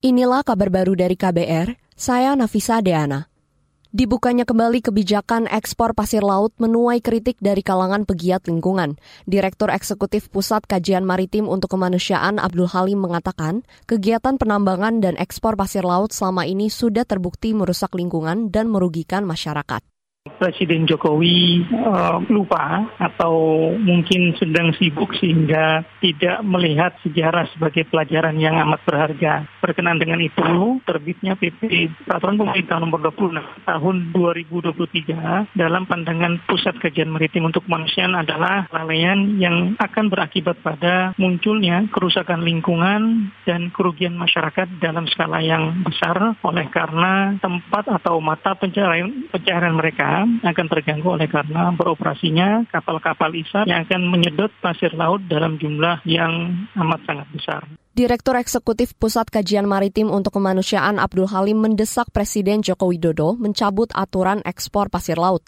Inilah kabar baru dari KBR, saya Nafisa Deana. Dibukanya kembali kebijakan ekspor pasir laut menuai kritik dari kalangan pegiat lingkungan. Direktur Eksekutif Pusat Kajian Maritim untuk Kemanusiaan Abdul Halim mengatakan, kegiatan penambangan dan ekspor pasir laut selama ini sudah terbukti merusak lingkungan dan merugikan masyarakat. Presiden Jokowi uh, lupa atau mungkin sedang sibuk sehingga tidak melihat sejarah sebagai pelajaran yang amat berharga. Berkenan dengan itu, terbitnya PP Peraturan Pemerintah Nomor 26 Tahun 2023 dalam pandangan Pusat Kajian Maritim untuk Kemanusiaan adalah lalaian yang akan berakibat pada munculnya kerusakan lingkungan dan kerugian masyarakat dalam skala yang besar oleh karena tempat atau mata pencaharian mereka akan terganggu oleh karena beroperasinya kapal-kapal isar yang akan menyedot pasir laut dalam jumlah yang amat sangat besar. Direktur Eksekutif Pusat Kajian Maritim untuk Kemanusiaan Abdul Halim mendesak Presiden Joko Widodo mencabut aturan ekspor pasir laut.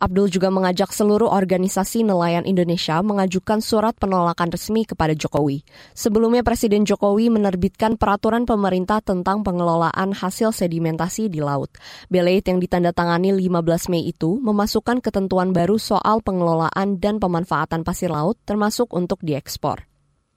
Abdul juga mengajak seluruh organisasi nelayan Indonesia mengajukan surat penolakan resmi kepada Jokowi. Sebelumnya Presiden Jokowi menerbitkan peraturan pemerintah tentang pengelolaan hasil sedimentasi di laut. Beleit yang ditandatangani 15 Mei itu memasukkan ketentuan baru soal pengelolaan dan pemanfaatan pasir laut termasuk untuk diekspor.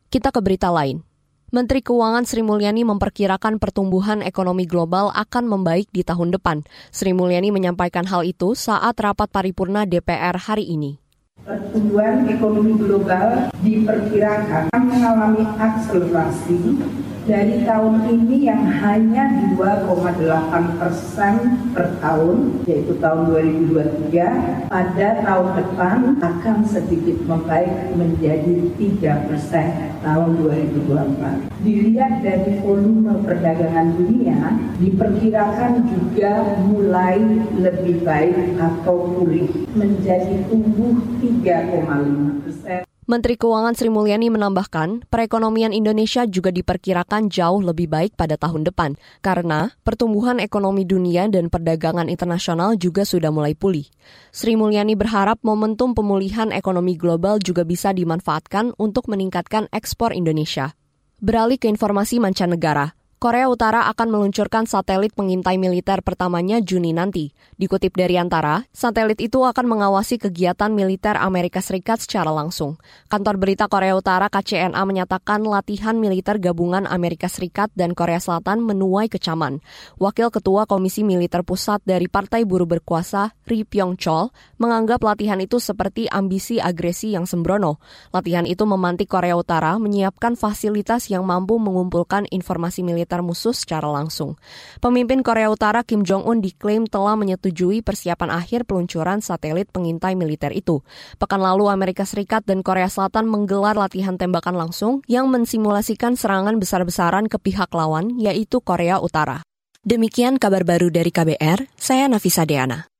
Kita ke berita lain. Menteri Keuangan Sri Mulyani memperkirakan pertumbuhan ekonomi global akan membaik di tahun depan. Sri Mulyani menyampaikan hal itu saat rapat paripurna DPR hari ini. Pertumbuhan ekonomi global diperkirakan mengalami akselerasi dari tahun ini yang hanya 2,8 persen per tahun, yaitu tahun 2023, pada tahun depan akan sedikit membaik menjadi 3 persen tahun 2024. Dilihat dari volume perdagangan dunia, diperkirakan juga mulai lebih baik atau pulih menjadi tumbuh 3,5 persen. Menteri Keuangan Sri Mulyani menambahkan, perekonomian Indonesia juga diperkirakan jauh lebih baik pada tahun depan, karena pertumbuhan ekonomi dunia dan perdagangan internasional juga sudah mulai pulih. Sri Mulyani berharap momentum pemulihan ekonomi global juga bisa dimanfaatkan untuk meningkatkan ekspor Indonesia. Beralih ke informasi mancanegara, Korea Utara akan meluncurkan satelit pengintai militer pertamanya Juni nanti. Dikutip dari Antara, satelit itu akan mengawasi kegiatan militer Amerika Serikat secara langsung. Kantor berita Korea Utara KCNA menyatakan latihan militer gabungan Amerika Serikat dan Korea Selatan menuai kecaman. Wakil Ketua Komisi Militer Pusat dari Partai Buruh Berkuasa, Ri Pyong Chol, menganggap latihan itu seperti ambisi agresi yang sembrono. Latihan itu memantik Korea Utara menyiapkan fasilitas yang mampu mengumpulkan informasi militer militer musuh secara langsung. Pemimpin Korea Utara Kim Jong-un diklaim telah menyetujui persiapan akhir peluncuran satelit pengintai militer itu. Pekan lalu Amerika Serikat dan Korea Selatan menggelar latihan tembakan langsung yang mensimulasikan serangan besar-besaran ke pihak lawan, yaitu Korea Utara. Demikian kabar baru dari KBR, saya Nafisa Deana.